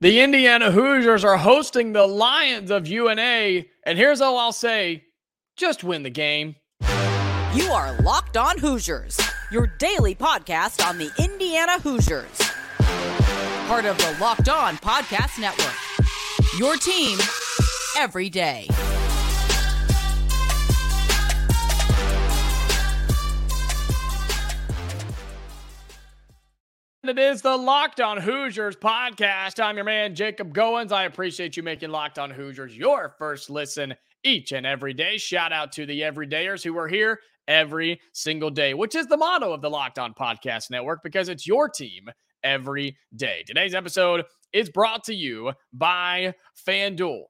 The Indiana Hoosiers are hosting the Lions of UNA. And here's all I'll say just win the game. You are Locked On Hoosiers, your daily podcast on the Indiana Hoosiers. Part of the Locked On Podcast Network. Your team every day. It is the Locked On Hoosiers podcast. I'm your man, Jacob Goins. I appreciate you making Locked On Hoosiers your first listen each and every day. Shout out to the everydayers who are here every single day, which is the motto of the Locked On Podcast Network because it's your team every day. Today's episode is brought to you by FanDuel.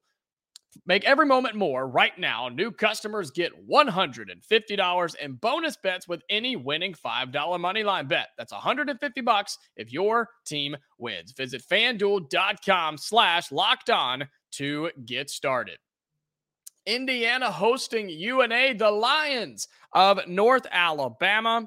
Make every moment more right now. New customers get $150 in bonus bets with any winning $5 moneyline bet. That's 150 bucks if your team wins. Visit fanduel.com slash locked on to get started. Indiana hosting UNA, the Lions of North Alabama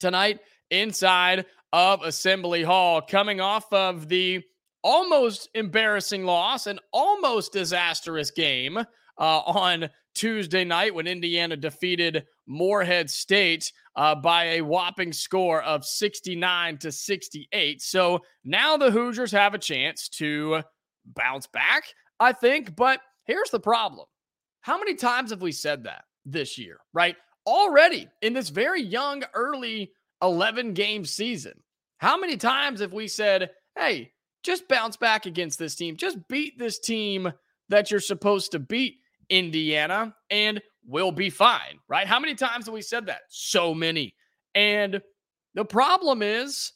tonight inside of Assembly Hall, coming off of the almost embarrassing loss, an almost disastrous game uh, on Tuesday night when Indiana defeated Morehead State uh, by a whopping score of 69 to 68. So now the Hoosiers have a chance to bounce back, I think. But here's the problem how many times have we said that this year, right? Already in this very young, early 11 game season, how many times have we said, hey, just bounce back against this team. Just beat this team that you're supposed to beat, Indiana, and we'll be fine, right? How many times have we said that? So many. And the problem is,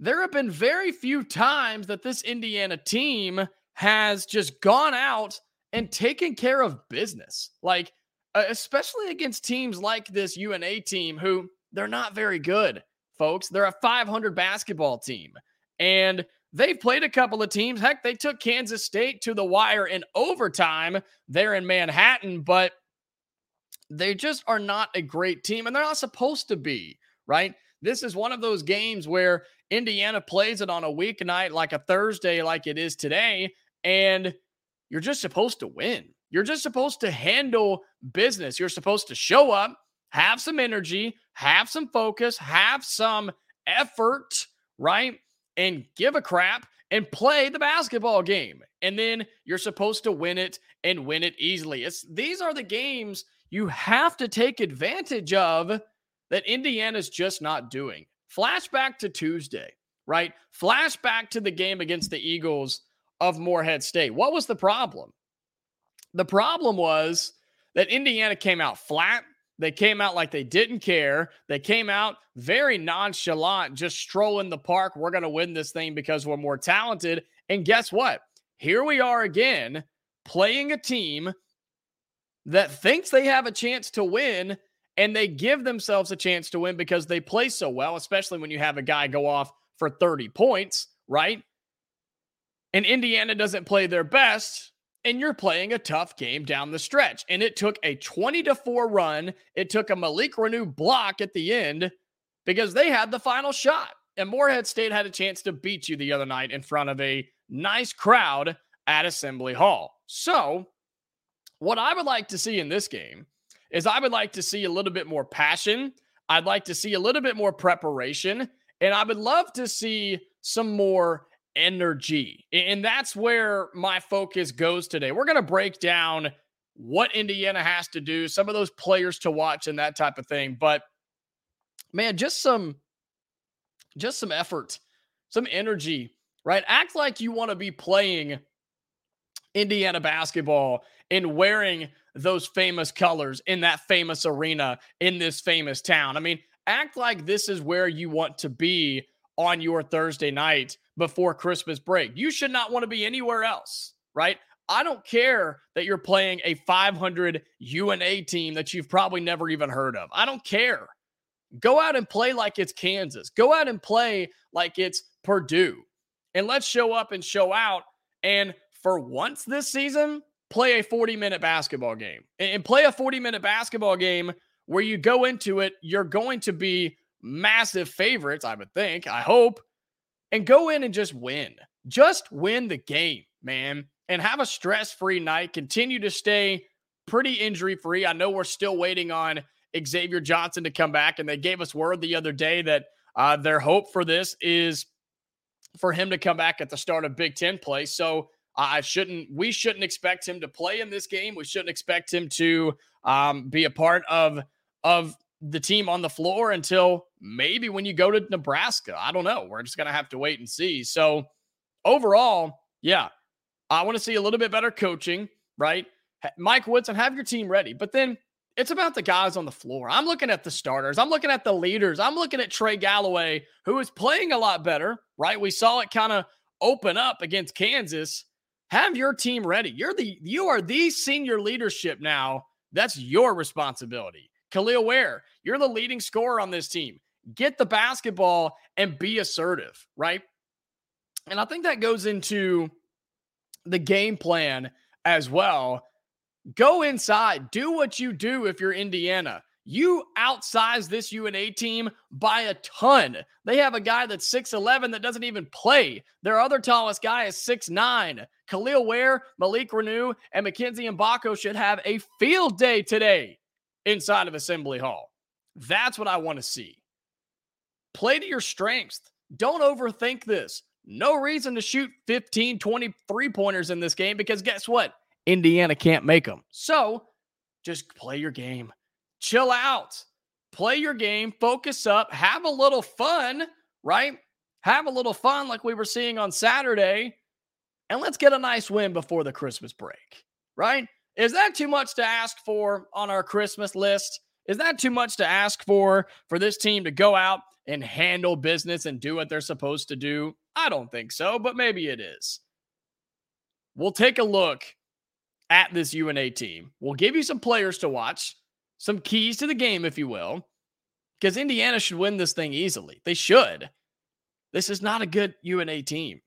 there have been very few times that this Indiana team has just gone out and taken care of business. Like, uh, especially against teams like this UNA team, who they're not very good, folks. They're a 500 basketball team. And They've played a couple of teams. Heck, they took Kansas State to the wire in overtime there in Manhattan, but they just are not a great team and they're not supposed to be, right? This is one of those games where Indiana plays it on a weeknight like a Thursday, like it is today, and you're just supposed to win. You're just supposed to handle business. You're supposed to show up, have some energy, have some focus, have some effort, right? And give a crap and play the basketball game. And then you're supposed to win it and win it easily. It's these are the games you have to take advantage of that Indiana's just not doing. Flashback to Tuesday, right? Flashback to the game against the Eagles of Morehead State. What was the problem? The problem was that Indiana came out flat. They came out like they didn't care. They came out very nonchalant, just strolling the park. We're going to win this thing because we're more talented. And guess what? Here we are again playing a team that thinks they have a chance to win and they give themselves a chance to win because they play so well, especially when you have a guy go off for 30 points, right? And Indiana doesn't play their best and you're playing a tough game down the stretch. And it took a 20 to 4 run. It took a Malik Reneau block at the end because they had the final shot. And Morehead State had a chance to beat you the other night in front of a nice crowd at Assembly Hall. So, what I would like to see in this game is I would like to see a little bit more passion. I'd like to see a little bit more preparation. And I would love to see some more energy. And that's where my focus goes today. We're going to break down what Indiana has to do, some of those players to watch and that type of thing. But man, just some just some effort, some energy, right? Act like you want to be playing Indiana basketball and wearing those famous colors in that famous arena in this famous town. I mean, act like this is where you want to be on your Thursday night before Christmas break. You should not want to be anywhere else, right? I don't care that you're playing a 500 UNA team that you've probably never even heard of. I don't care. Go out and play like it's Kansas. Go out and play like it's Purdue. And let's show up and show out. And for once this season, play a 40 minute basketball game and play a 40 minute basketball game where you go into it, you're going to be massive favorites, I would think, I hope, and go in and just win. just win the game, man, and have a stress free night. Continue to stay pretty injury free. I know we're still waiting on Xavier Johnson to come back, and they gave us word the other day that uh, their hope for this is for him to come back at the start of Big Ten play. So I shouldn't, we shouldn't expect him to play in this game. We shouldn't expect him to um, be a part of of the team on the floor until maybe when you go to Nebraska. I don't know. We're just gonna have to wait and see. So overall, yeah, I want to see a little bit better coaching, right? Mike Woodson, have your team ready. But then it's about the guys on the floor. I'm looking at the starters. I'm looking at the leaders. I'm looking at Trey Galloway, who is playing a lot better, right? We saw it kind of open up against Kansas. Have your team ready. You're the you are the senior leadership now. That's your responsibility. Kel'el Ware, you're the leading scorer on this team. Get the basketball and be assertive, right? And I think that goes into the game plan as well. Go inside, do what you do if you're Indiana. You outsize this UNA team by a ton. They have a guy that's 6'11 that doesn't even play. Their other tallest guy is 6'9. Kel'el Ware, Malik Reneau, and Mackenzie Mgbako should have a field day today inside of Assembly Hall. That's what I want to see. Play to your strengths. Don't overthink this. No reason to shoot 15, 23 pointers in this game because guess what? Indiana can't make them. So just play your game. Chill out. Play your game. Focus up. Have a little fun, right? Have a little fun like we were seeing on Saturday. And let's get a nice win before the Christmas break, right? Is that too much to ask for on our Christmas list? Is that too much to ask for for this team to go out and handle business and do what they're supposed to do? I don't think so, but maybe it is. We'll take a look at this UNA team. We'll give you some players to watch, some keys to the game, if you will, because Indiana should win this thing easily. They should. This is not a good UNA team.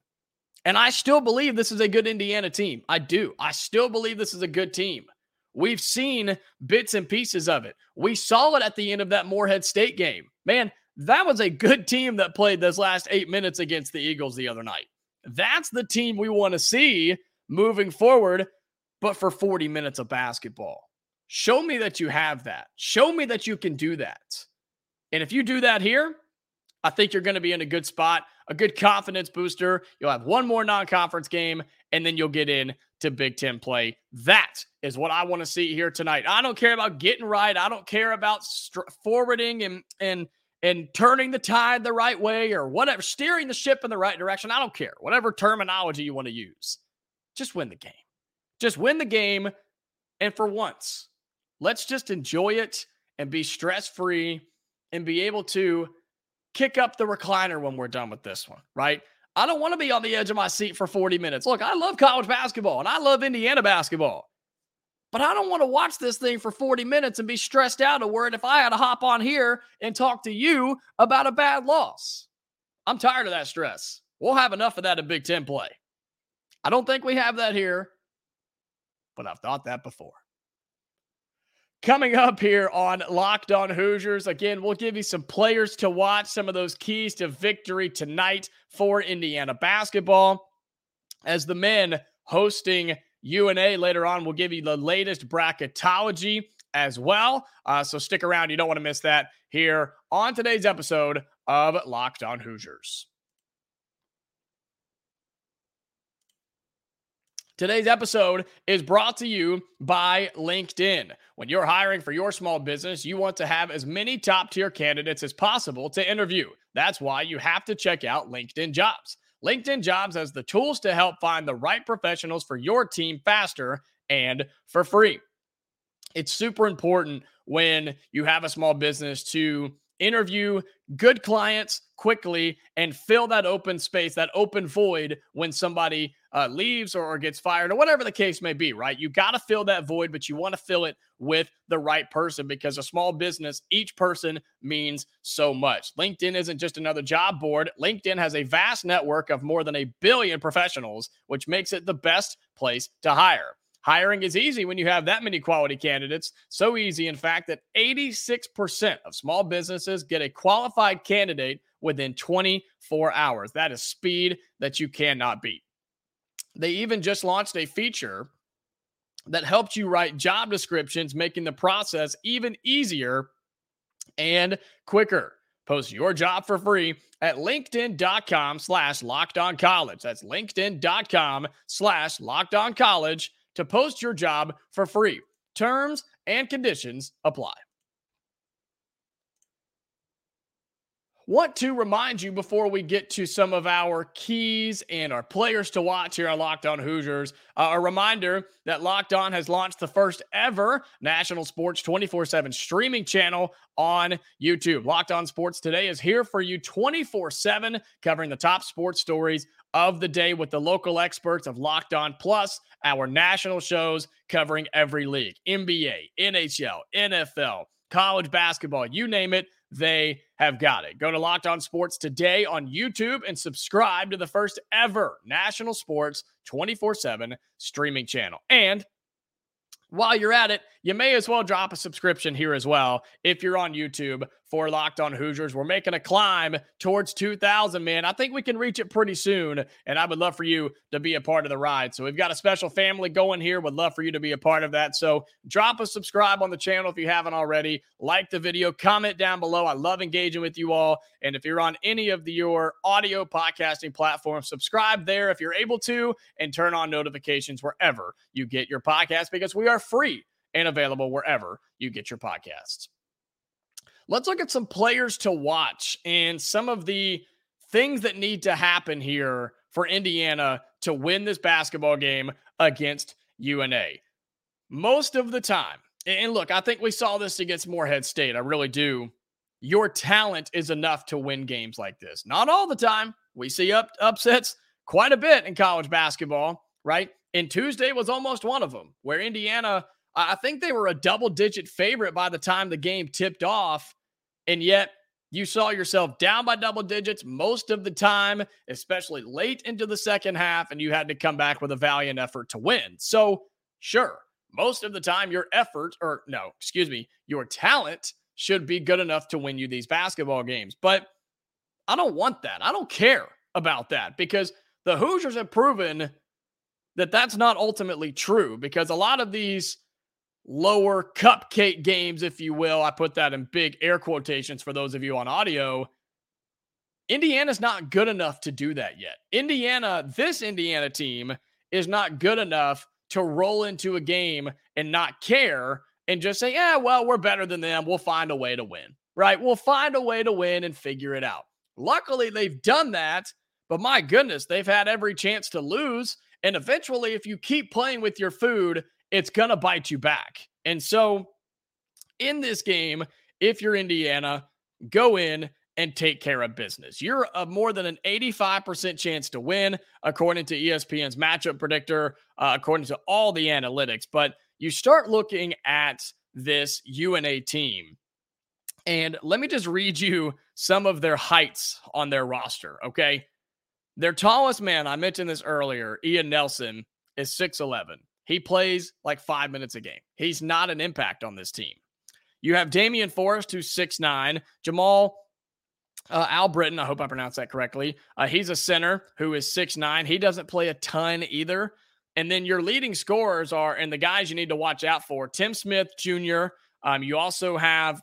And I still believe this is a good Indiana team. I do. I still believe this is a good team. We've seen bits and pieces of it. We saw it at the end of that Morehead State game. Man, that was a good team that played those last eight minutes against the Eagles the other night. That's the team we want to see moving forward but for 40 minutes of basketball. Show me that you have that. Show me that you can do that. And if you do that here, I think you're going to be in a good spot, a good confidence booster. You'll have one more non conference game, and then you'll get in to Big Ten play. That is what I want to see here tonight. I don't care about getting right. I don't care about st- forwarding and, and, and turning the tide the right way or whatever, steering the ship in the right direction. I don't care. Whatever terminology you want to use, just win the game. Just win the game. And for once, let's just enjoy it and be stress free and be able to kick up the recliner when we're done with this one, right? I don't want to be on the edge of my seat for 40 minutes. Look, I love college basketball and I love Indiana basketball, but I don't want to watch this thing for 40 minutes and be stressed out or worried if I had to hop on here and talk to you about a bad loss. I'm tired of that stress. We'll have enough of that in Big Ten play. I don't think we have that here but I've thought that before. Coming up here on Locked On Hoosiers, again, we'll give you some players to watch, some of those keys to victory tonight for Indiana basketball. As the men hosting UNA later on, we'll give you the latest bracketology as well. Uh, so stick around. You don't want to miss that here on today's episode of Locked On Hoosiers. Today's episode is brought to you by LinkedIn. When you're hiring for your small business, you want to have as many top tier candidates as possible to interview. That's why you have to check out LinkedIn Jobs. LinkedIn Jobs has the tools to help find the right professionals for your team faster and for free. It's super important when you have a small business to interview good clients quickly and fill that open space, that open void when somebody uh, leaves or, or gets fired or whatever the case may be, right? You got to fill that void, but you want to fill it with the right person because a small business, each person means so much. LinkedIn isn't just another job board. LinkedIn has a vast network of more than a billion professionals, which makes it the best place to hire. Hiring is easy when you have that many quality candidates. So easy, in fact, that 86% of small businesses get a qualified candidate within 24 hours. That is speed that you cannot beat. They even just launched a feature that helped you write job descriptions, making the process even easier and quicker. Post your job for free at linkedin.com slash locked on college. That's linkedin.com slash locked on college to post your job for free. Terms and conditions apply. Want to remind you before we get to some of our keys and our players to watch here on Locked On Hoosiers, uh, a reminder that Locked On has launched the first ever national sports 24 7 streaming channel on YouTube. Locked On Sports Today is here for you 24 7, covering the top sports stories of the day with the local experts of Locked On, plus our national shows covering every league NBA, NHL, NFL, college basketball, you name it they have got it. Go to Locked On Sports today on YouTube and subscribe to the first ever national sports 24 7 streaming channel. And while you're at it, you may as well drop a subscription here as well if you're on YouTube for Locked On Hoosiers. We're making a climb towards 2,000, man. I think we can reach it pretty soon, and I would love for you to be a part of the ride. So we've got a special family going here. Would love for you to be a part of that. So drop a subscribe on the channel if you haven't already. Like the video, comment down below. I love engaging with you all. And if you're on any of the, your audio podcasting platforms, subscribe there if you're able to, and turn on notifications wherever you get your podcast because we are free and available wherever you get your podcasts. Let's look at some players to watch and some of the things that need to happen here for Indiana to win this basketball game against UNA. Most of the time, and look, I think we saw this against Morehead State. I really do. Your talent is enough to win games like this. Not all the time. We see up upsets quite a bit in college basketball, right? And Tuesday was almost one of them, where Indiana I think they were a double digit favorite by the time the game tipped off. And yet you saw yourself down by double digits most of the time, especially late into the second half, and you had to come back with a valiant effort to win. So, sure, most of the time, your effort, or no, excuse me, your talent should be good enough to win you these basketball games. But I don't want that. I don't care about that because the Hoosiers have proven that that's not ultimately true because a lot of these lower cupcake games, if you will. I put that in big air quotations for those of you on audio. Indiana's not good enough to do that yet. Indiana, this Indiana team is not good enough to roll into a game and not care and just say, yeah, well, we're better than them. We'll find a way to win, right? We'll find a way to win and figure it out. Luckily, they've done that, but my goodness, they've had every chance to lose. And eventually, if you keep playing with your food it's going to bite you back. And so in this game, if you're Indiana, go in and take care of business. You're a more than an 85% chance to win, according to ESPN's matchup predictor, uh, according to all the analytics. But you start looking at this UNA team. And let me just read you some of their heights on their roster, okay? Their tallest man, I mentioned this earlier, Ian Nelson, is 6'11. He plays like five minutes a game. He's not an impact on this team. You have Damian Forrest, who's six nine. Jamal uh, Albritton, I hope I pronounced that correctly. Uh, he's a center who is six nine. He doesn't play a ton either. And then your leading scorers are, and the guys you need to watch out for Tim Smith Jr. Um, you also have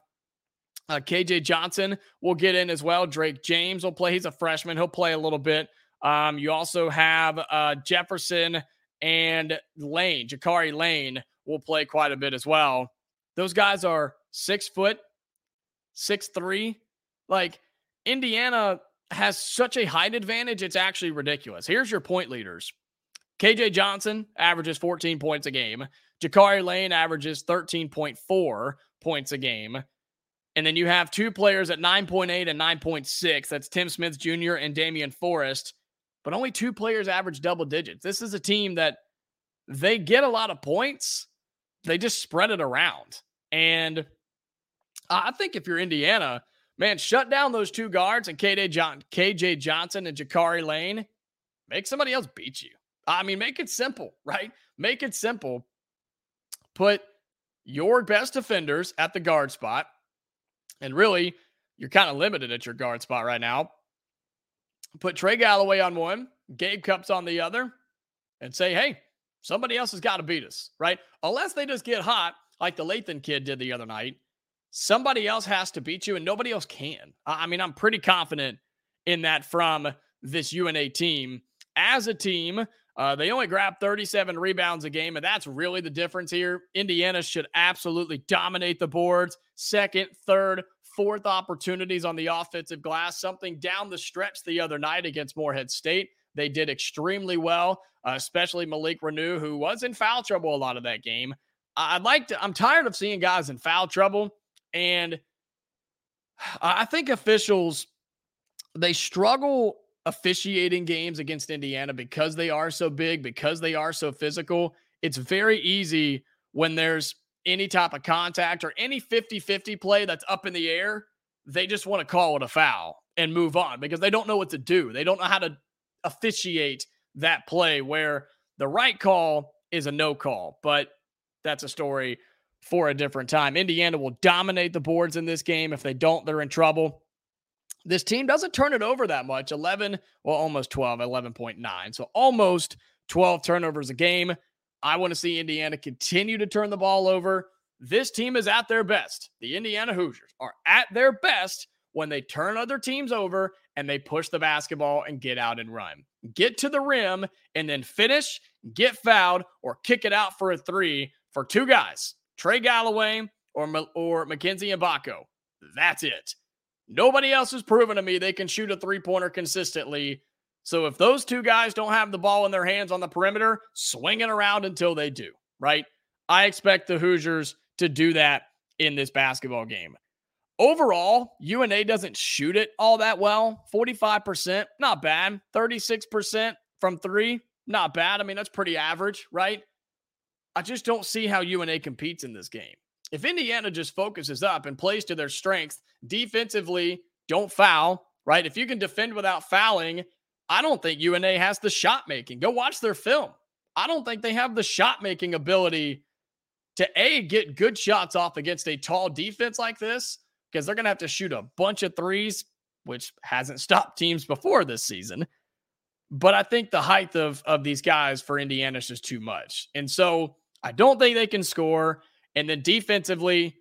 uh, KJ Johnson will get in as well. Drake James will play. He's a freshman. He'll play a little bit. Um, you also have uh, Jefferson and Lane, Jakari Lane, will play quite a bit as well. Those guys are six foot, six three. Like Indiana has such a height advantage, it's actually ridiculous. Here's your point leaders. KJ Johnson averages 14 points a game. Jakari Lane averages 13.4 points a game. And then you have two players at 9.8 and 9.6. That's Tim Smith Jr. and Damian Forrest but only two players average double digits. This is a team that they get a lot of points, they just spread it around. And I think if you're Indiana, man, shut down those two guards and KJ, John, KJ Johnson and Jakari Lane. Make somebody else beat you. I mean, make it simple, right? Make it simple. Put your best defenders at the guard spot. And really, you're kind of limited at your guard spot right now. Put Trey Galloway on one, Gabe Cupps on the other, and say, hey, somebody else has got to beat us, right? Unless they just get hot like the Lathon kid did the other night. Somebody else has to beat you, and nobody else can. I mean, I'm pretty confident in that from this UNA team. As a team, uh, they only grab 37 rebounds a game, and that's really the difference here. Indiana should absolutely dominate the boards. Second, third, fourth opportunities on the offensive glass, something down the stretch the other night against Morehead State. They did extremely well, uh, especially Malik Reneau, who was in foul trouble a lot of that game. I'd like to, I'm tired of seeing guys in foul trouble. And I think officials, they struggle officiating games against Indiana because they are so big, because they are so physical. It's very easy when there's any type of contact or any 50 50 play that's up in the air, they just want to call it a foul and move on because they don't know what to do. They don't know how to officiate that play where the right call is a no call. But that's a story for a different time. Indiana will dominate the boards in this game. If they don't, they're in trouble. This team doesn't turn it over that much 11, well, almost 12, 11.9. So almost 12 turnovers a game. I want to see Indiana continue to turn the ball over. This team is at their best. The Indiana Hoosiers are at their best when they turn other teams over and they push the basketball and get out and run. Get to the rim and then finish, get fouled, or kick it out for a three for two guys, Trey Galloway or, or Mackenzie Mgbako. That's it. Nobody else has proven to me they can shoot a three pointer consistently. So if those two guys don't have the ball in their hands on the perimeter, swing it around until they do, right? I expect the Hoosiers to do that in this basketball game. Overall, UNA doesn't shoot it all that well. 45%, not bad. 36% from three, not bad. I mean, that's pretty average, right? I just don't see how UNA competes in this game. If Indiana just focuses up and plays to their strengths defensively, don't foul, right? If you can defend without fouling, I don't think UNA has the shot making. Go watch their film. I don't think they have the shot making ability to A, get good shots off against a tall defense like this, because they're going to have to shoot a bunch of threes, which hasn't stopped teams before this season. But I think the height of, of these guys for Indiana is just too much. And so I don't think they can score. And then defensively,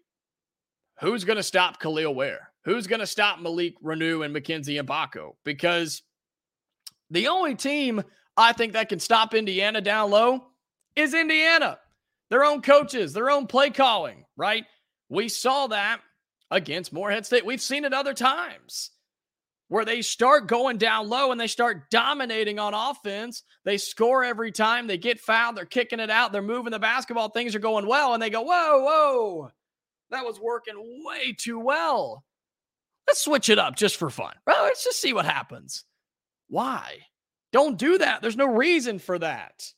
who's going to stop Kel'el Ware? Who's going to stop Malik Reneau and Mackenzie Mgbako? Because the only team I think that can stop Indiana down low is Indiana. Their own coaches, their own play calling, right? We saw that against Morehead State. We've seen it other times where they start going down low and they start dominating on offense. They score every time. They get fouled. They're kicking it out. They're moving the basketball. Things are going well. And they go, whoa, whoa, that was working way too well. Let's switch it up just for fun. Well, let's just see what happens. Why? Don't do that. There's no reason for that.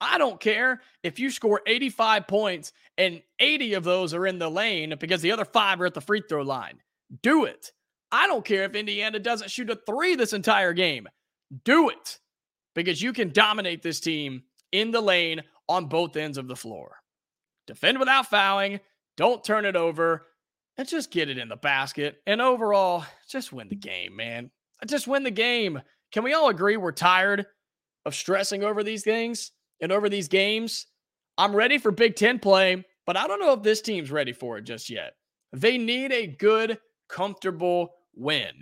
I don't care if you score 85 points and 80 of those are in the lane because the other five are at the free throw line. Do it. I don't care if Indiana doesn't shoot a three this entire game. Do it because you can dominate this team in the lane on both ends of the floor. Defend without fouling. Don't turn it over and just get it in the basket. And overall, just win the game, man. Just win the game. Can we all agree we're tired of stressing over these things and over these games? I'm ready for Big Ten play, but I don't know if this team's ready for it just yet. They need a good, comfortable win.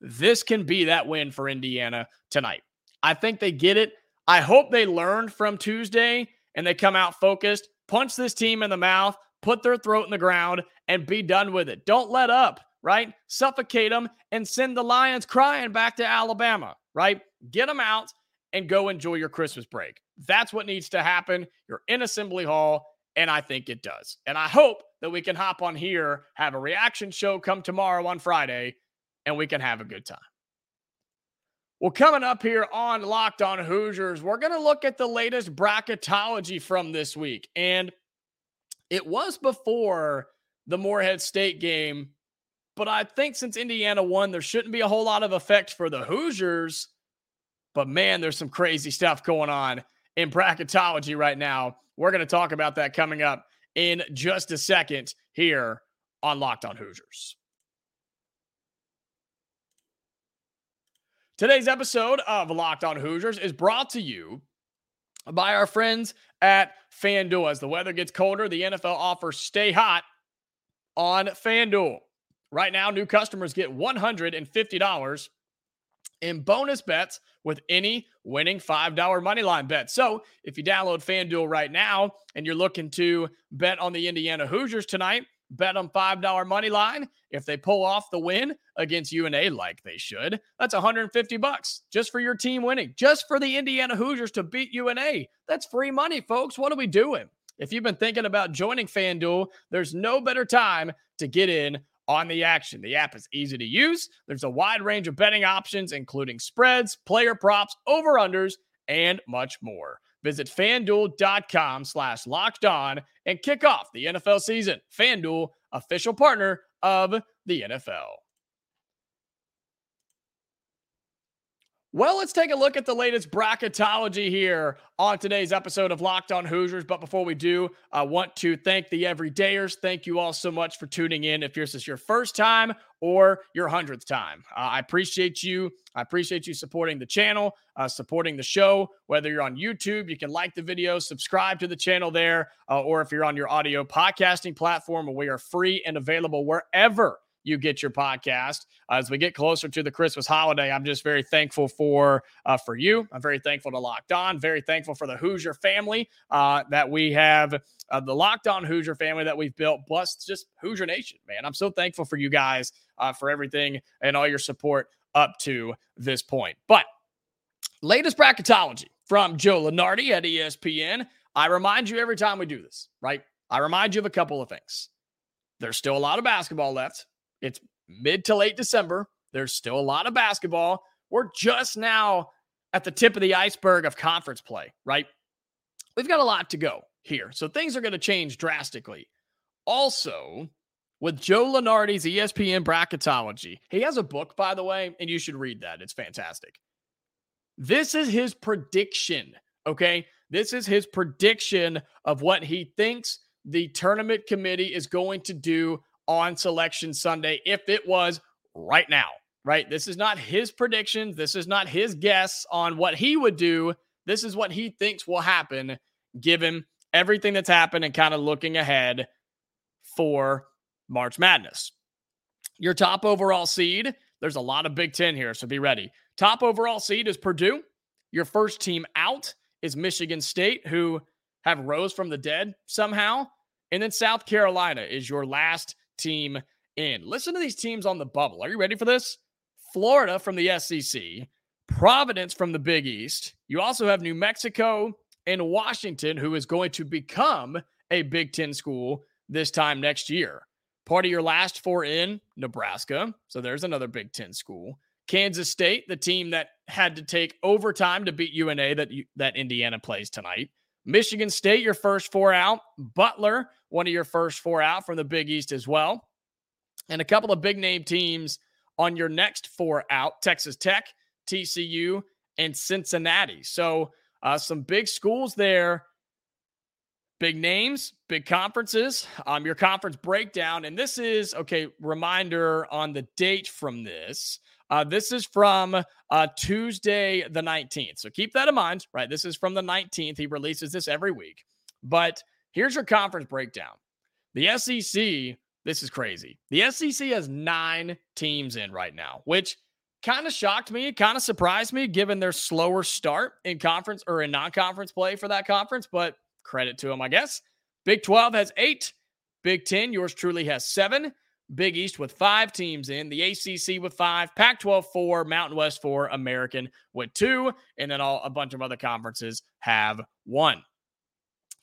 This can be that win for Indiana tonight. I think they get it. I hope they learned from Tuesday and they come out focused, punch this team in the mouth, put their throat in the ground, and be done with it. Don't let up right? Suffocate them and send the Lions crying back to Alabama, right? Get them out and go enjoy your Christmas break. That's what needs to happen. You're in Assembly Hall, and I think it does. And I hope that we can hop on here, have a reaction show come tomorrow on Friday, and we can have a good time. Well, coming up here on Locked On Hoosiers, we're going to look at the latest bracketology from this week. And it was before the Morehead State game but I think since Indiana won, there shouldn't be a whole lot of effect for the Hoosiers. But man, there's some crazy stuff going on in bracketology right now. We're going to talk about that coming up in just a second here on Locked on Hoosiers. Today's episode of Locked on Hoosiers is brought to you by our friends at FanDuel. As the weather gets colder, the NFL offers stay hot on FanDuel. Right now, new customers get $150 in bonus bets with any winning $5 moneyline bet. So if you download FanDuel right now and you're looking to bet on the Indiana Hoosiers tonight, bet on $5 money line. If they pull off the win against UNA like they should, that's 150 bucks just for your team winning, just for the Indiana Hoosiers to beat UNA. That's free money, folks. What are we doing? If you've been thinking about joining FanDuel, there's no better time to get in on the action. The app is easy to use. There's a wide range of betting options, including spreads, player props, over-unders, and much more. Visit fanduel.com slash locked on and kick off the NFL season. FanDuel, official partner of the NFL. Well, let's take a look at the latest bracketology here on today's episode of Locked On Hoosiers. But before we do, I want to thank the everydayers. Thank you all so much for tuning in. If this is your first time or your hundredth time, uh, I appreciate you. I appreciate you supporting the channel, uh, supporting the show. Whether you're on YouTube, you can like the video, subscribe to the channel there, uh, or if you're on your audio podcasting platform, we are free and available wherever you get your podcast. Uh, as we get closer to the Christmas holiday, I'm just very thankful for uh, for you. I'm very thankful to Locked On. Very thankful for the Hoosier family uh, that we have, uh, the Locked On Hoosier family that we've built, plus just Hoosier Nation. Man, I'm so thankful for you guys uh, for everything and all your support up to this point. But latest bracketology from Joe Lunardi at ESPN. I remind you every time we do this, right? I remind you of a couple of things. There's still a lot of basketball left. It's mid to late December. There's still a lot of basketball. We're just now at the tip of the iceberg of conference play, right? We've got a lot to go here. So things are going to change drastically. Also, with Joe Lunardi's ESPN bracketology, he has a book, by the way, and you should read that. It's fantastic. This is his prediction, okay? This is his prediction of what he thinks the tournament committee is going to do on Selection Sunday if it was right now, right? This is not his predictions. This is not his guess on what he would do. This is what he thinks will happen given everything that's happened and kind of looking ahead for March Madness. Your top overall seed, there's a lot of Big Ten here, so be ready. Top overall seed is Purdue. Your first team out is Michigan State, who have rose from the dead somehow. And then South Carolina is your last team in. Listen to these teams on the bubble. Are you ready for this? Florida from the SEC, Providence from the Big East. You also have New Mexico and Washington, who is going to become a Big Ten school this time next year. Part of your last four in Nebraska. So there's another Big Ten school. Kansas State, the team that had to take overtime to beat UNA that that Indiana plays tonight. Michigan State, your first four out. Butler, one of your first four out from the Big East as well. And a couple of big name teams on your next four out Texas Tech, TCU, and Cincinnati. So, uh, some big schools there, big names, big conferences. Um, your conference breakdown. And this is, okay, reminder on the date from this. Uh, this is from uh, Tuesday, the 19th. So keep that in mind, right? This is from the 19th. He releases this every week. But here's your conference breakdown. The SEC, this is crazy. The SEC has nine teams in right now, which kind of shocked me, kind of surprised me given their slower start in conference or in non conference play for that conference, but credit to them, I guess. Big 12 has eight. Big 10, yours truly has seven. Big East with five teams in, the ACC with five, Pac 12 four, Mountain West four, American with two, and then all a bunch of other conferences have one.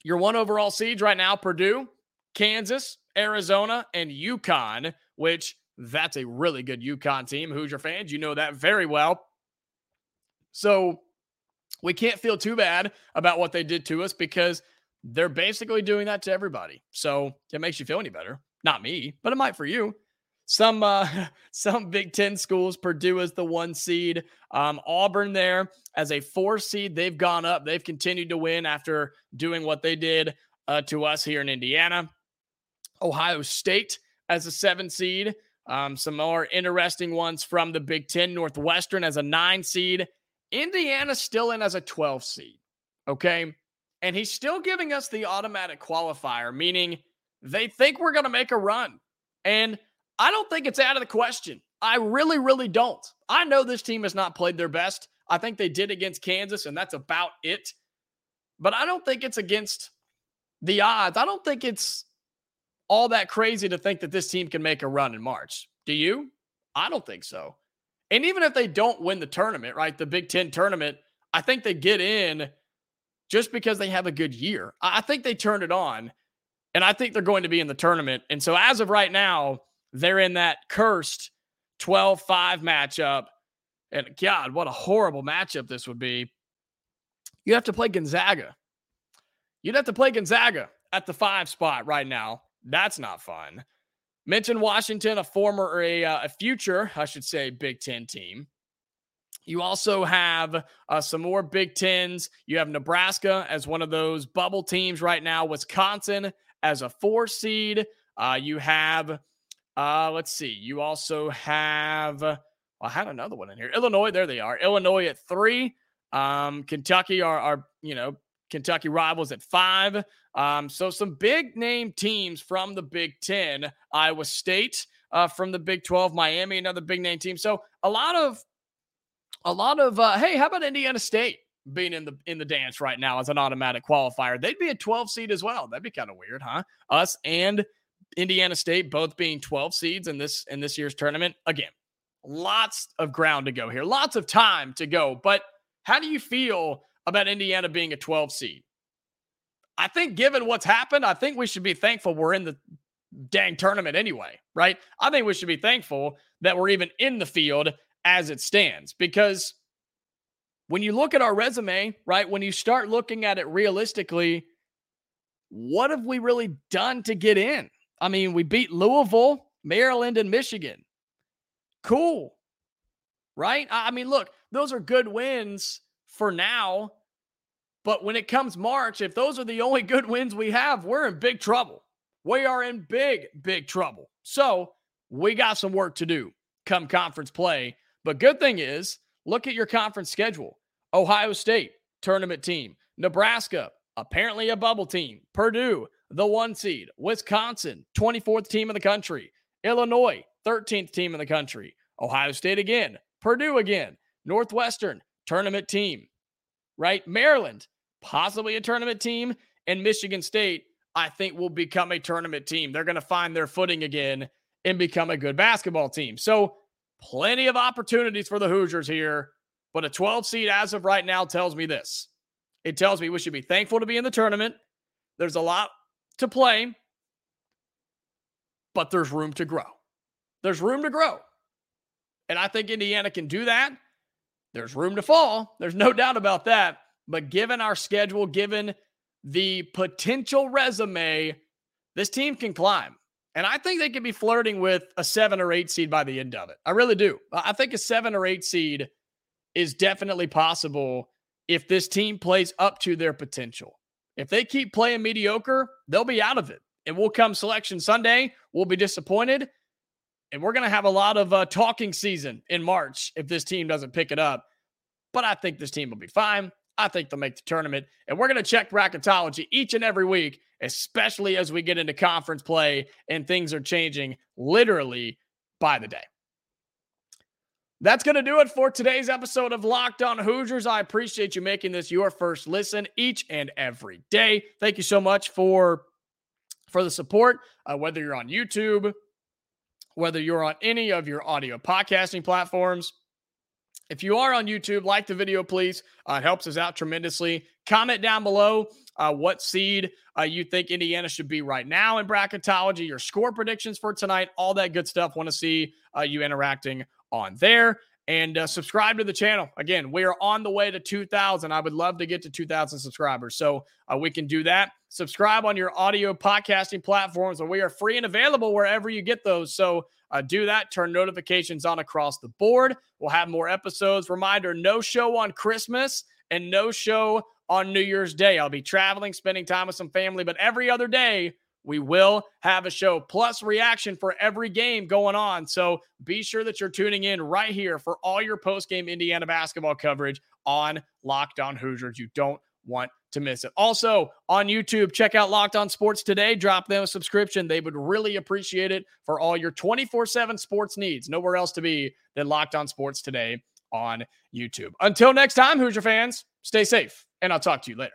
Your one overall seeds right now Purdue, Kansas, Arizona, and UConn, which that's a really good UConn team. Hoosier fans, you know that very well. So we can't feel too bad about what they did to us because they're basically doing that to everybody. So it makes you feel any better. Not me, but it might for you. Some uh, some Big Ten schools, Purdue is the one seed. Um, Auburn there as a four seed. They've gone up. They've continued to win after doing what they did uh, to us here in Indiana. Ohio State as a seven seed. Um, some more interesting ones from the Big Ten. Northwestern as a nine seed. Indiana still in as a 12 seed. Okay. And he's still giving us the automatic qualifier, meaning they think we're going to make a run. And I don't think it's out of the question. I really, really don't. I know this team has not played their best. I think they did against Kansas, and that's about it. But I don't think it's against the odds. I don't think it's all that crazy to think that this team can make a run in March. Do you? I don't think so. And even if they don't win the tournament, right, the Big Ten tournament, I think they get in just because they have a good year. I think they turned it on, and I think they're going to be in the tournament. And so as of right now, they're in that cursed 12 5 matchup. And God, what a horrible matchup this would be. You have to play Gonzaga. You'd have to play Gonzaga at the five spot right now. That's not fun. Mention Washington, a former or a, uh, a future, I should say, Big Ten team. You also have uh, some more Big Tens. You have Nebraska as one of those bubble teams right now. Wisconsin as a four seed. Uh, you have, uh, let's see, you also have, well, I had another one in here. Illinois, there they are. Illinois at three. Um, Kentucky are, are, you know, Kentucky rivals at five. Um, so some big name teams from the Big Ten. Iowa State uh, from the Big 12. Miami, another big name team. So a lot of a lot of uh, hey, how about Indiana State being in the in the dance right now as an automatic qualifier? They'd be a 12 seed as well. That'd be kind of weird, huh? Us and Indiana State both being 12 seeds in this in this year's tournament. Again, lots of ground to go here, lots of time to go. But how do you feel about Indiana being a 12 seed? I think, given what's happened, I think we should be thankful we're in the dang tournament anyway, right? I think we should be thankful that we're even in the field as it stands. Because when you look at our resume, right, when you start looking at it realistically, what have we really done to get in? I mean, we beat Louisville, Maryland, and Michigan. Cool. Right? I mean, look, those are good wins for now. But when it comes March, if those are the only good wins we have, we're in big trouble. We are in big, big trouble. So we got some work to do come conference play but good thing is, look at your conference schedule. Ohio State, tournament team. Nebraska, apparently a bubble team. Purdue, the one seed. Wisconsin, 24th team in the country. Illinois, 13th team in the country. Ohio State again. Purdue again. Northwestern, tournament team. Right? Maryland, possibly a tournament team. And Michigan State, I think, will become a tournament team. They're going to find their footing again and become a good basketball team. So Plenty of opportunities for the Hoosiers here, but a 12 seed as of right now tells me this. It tells me we should be thankful to be in the tournament. There's a lot to play, but there's room to grow. There's room to grow. And I think Indiana can do that. There's room to fall. There's no doubt about that. But given our schedule, given the potential resume, this team can climb. And I think they could be flirting with a seven or eight seed by the end of it. I really do. I think a seven or eight seed is definitely possible if this team plays up to their potential. If they keep playing mediocre, they'll be out of it. And we'll come selection Sunday. We'll be disappointed. And we're going to have a lot of uh, talking season in March if this team doesn't pick it up. But I think this team will be fine. I think they'll make the tournament. And we're going to check bracketology each and every week especially as we get into conference play and things are changing literally by the day. That's going to do it for today's episode of Locked On Hoosiers. I appreciate you making this your first listen each and every day. Thank you so much for for the support, uh, whether you're on YouTube, whether you're on any of your audio podcasting platforms. If you are on YouTube, like the video, please. Uh, it helps us out tremendously. Comment down below uh, what seed uh, you think Indiana should be right now in bracketology, your score predictions for tonight, all that good stuff. Want to see uh, you interacting on there. And uh, subscribe to the channel. Again, we are on the way to 2,000. I would love to get to 2,000 subscribers. So uh, we can do that. Subscribe on your audio podcasting platforms, and we are free and available wherever you get those. So uh, do that. Turn notifications on across the board. We'll have more episodes. Reminder no show on Christmas and no show on New Year's Day. I'll be traveling, spending time with some family, but every other day we will have a show plus reaction for every game going on. So be sure that you're tuning in right here for all your post game Indiana basketball coverage on Locked On Hoosiers. You don't want to miss it. Also on YouTube, check out Locked On Sports today. Drop them a subscription. They would really appreciate it for all your 24 7 sports needs. Nowhere else to be than Locked On Sports today on YouTube. Until next time, Hoosier fans, stay safe, and I'll talk to you later.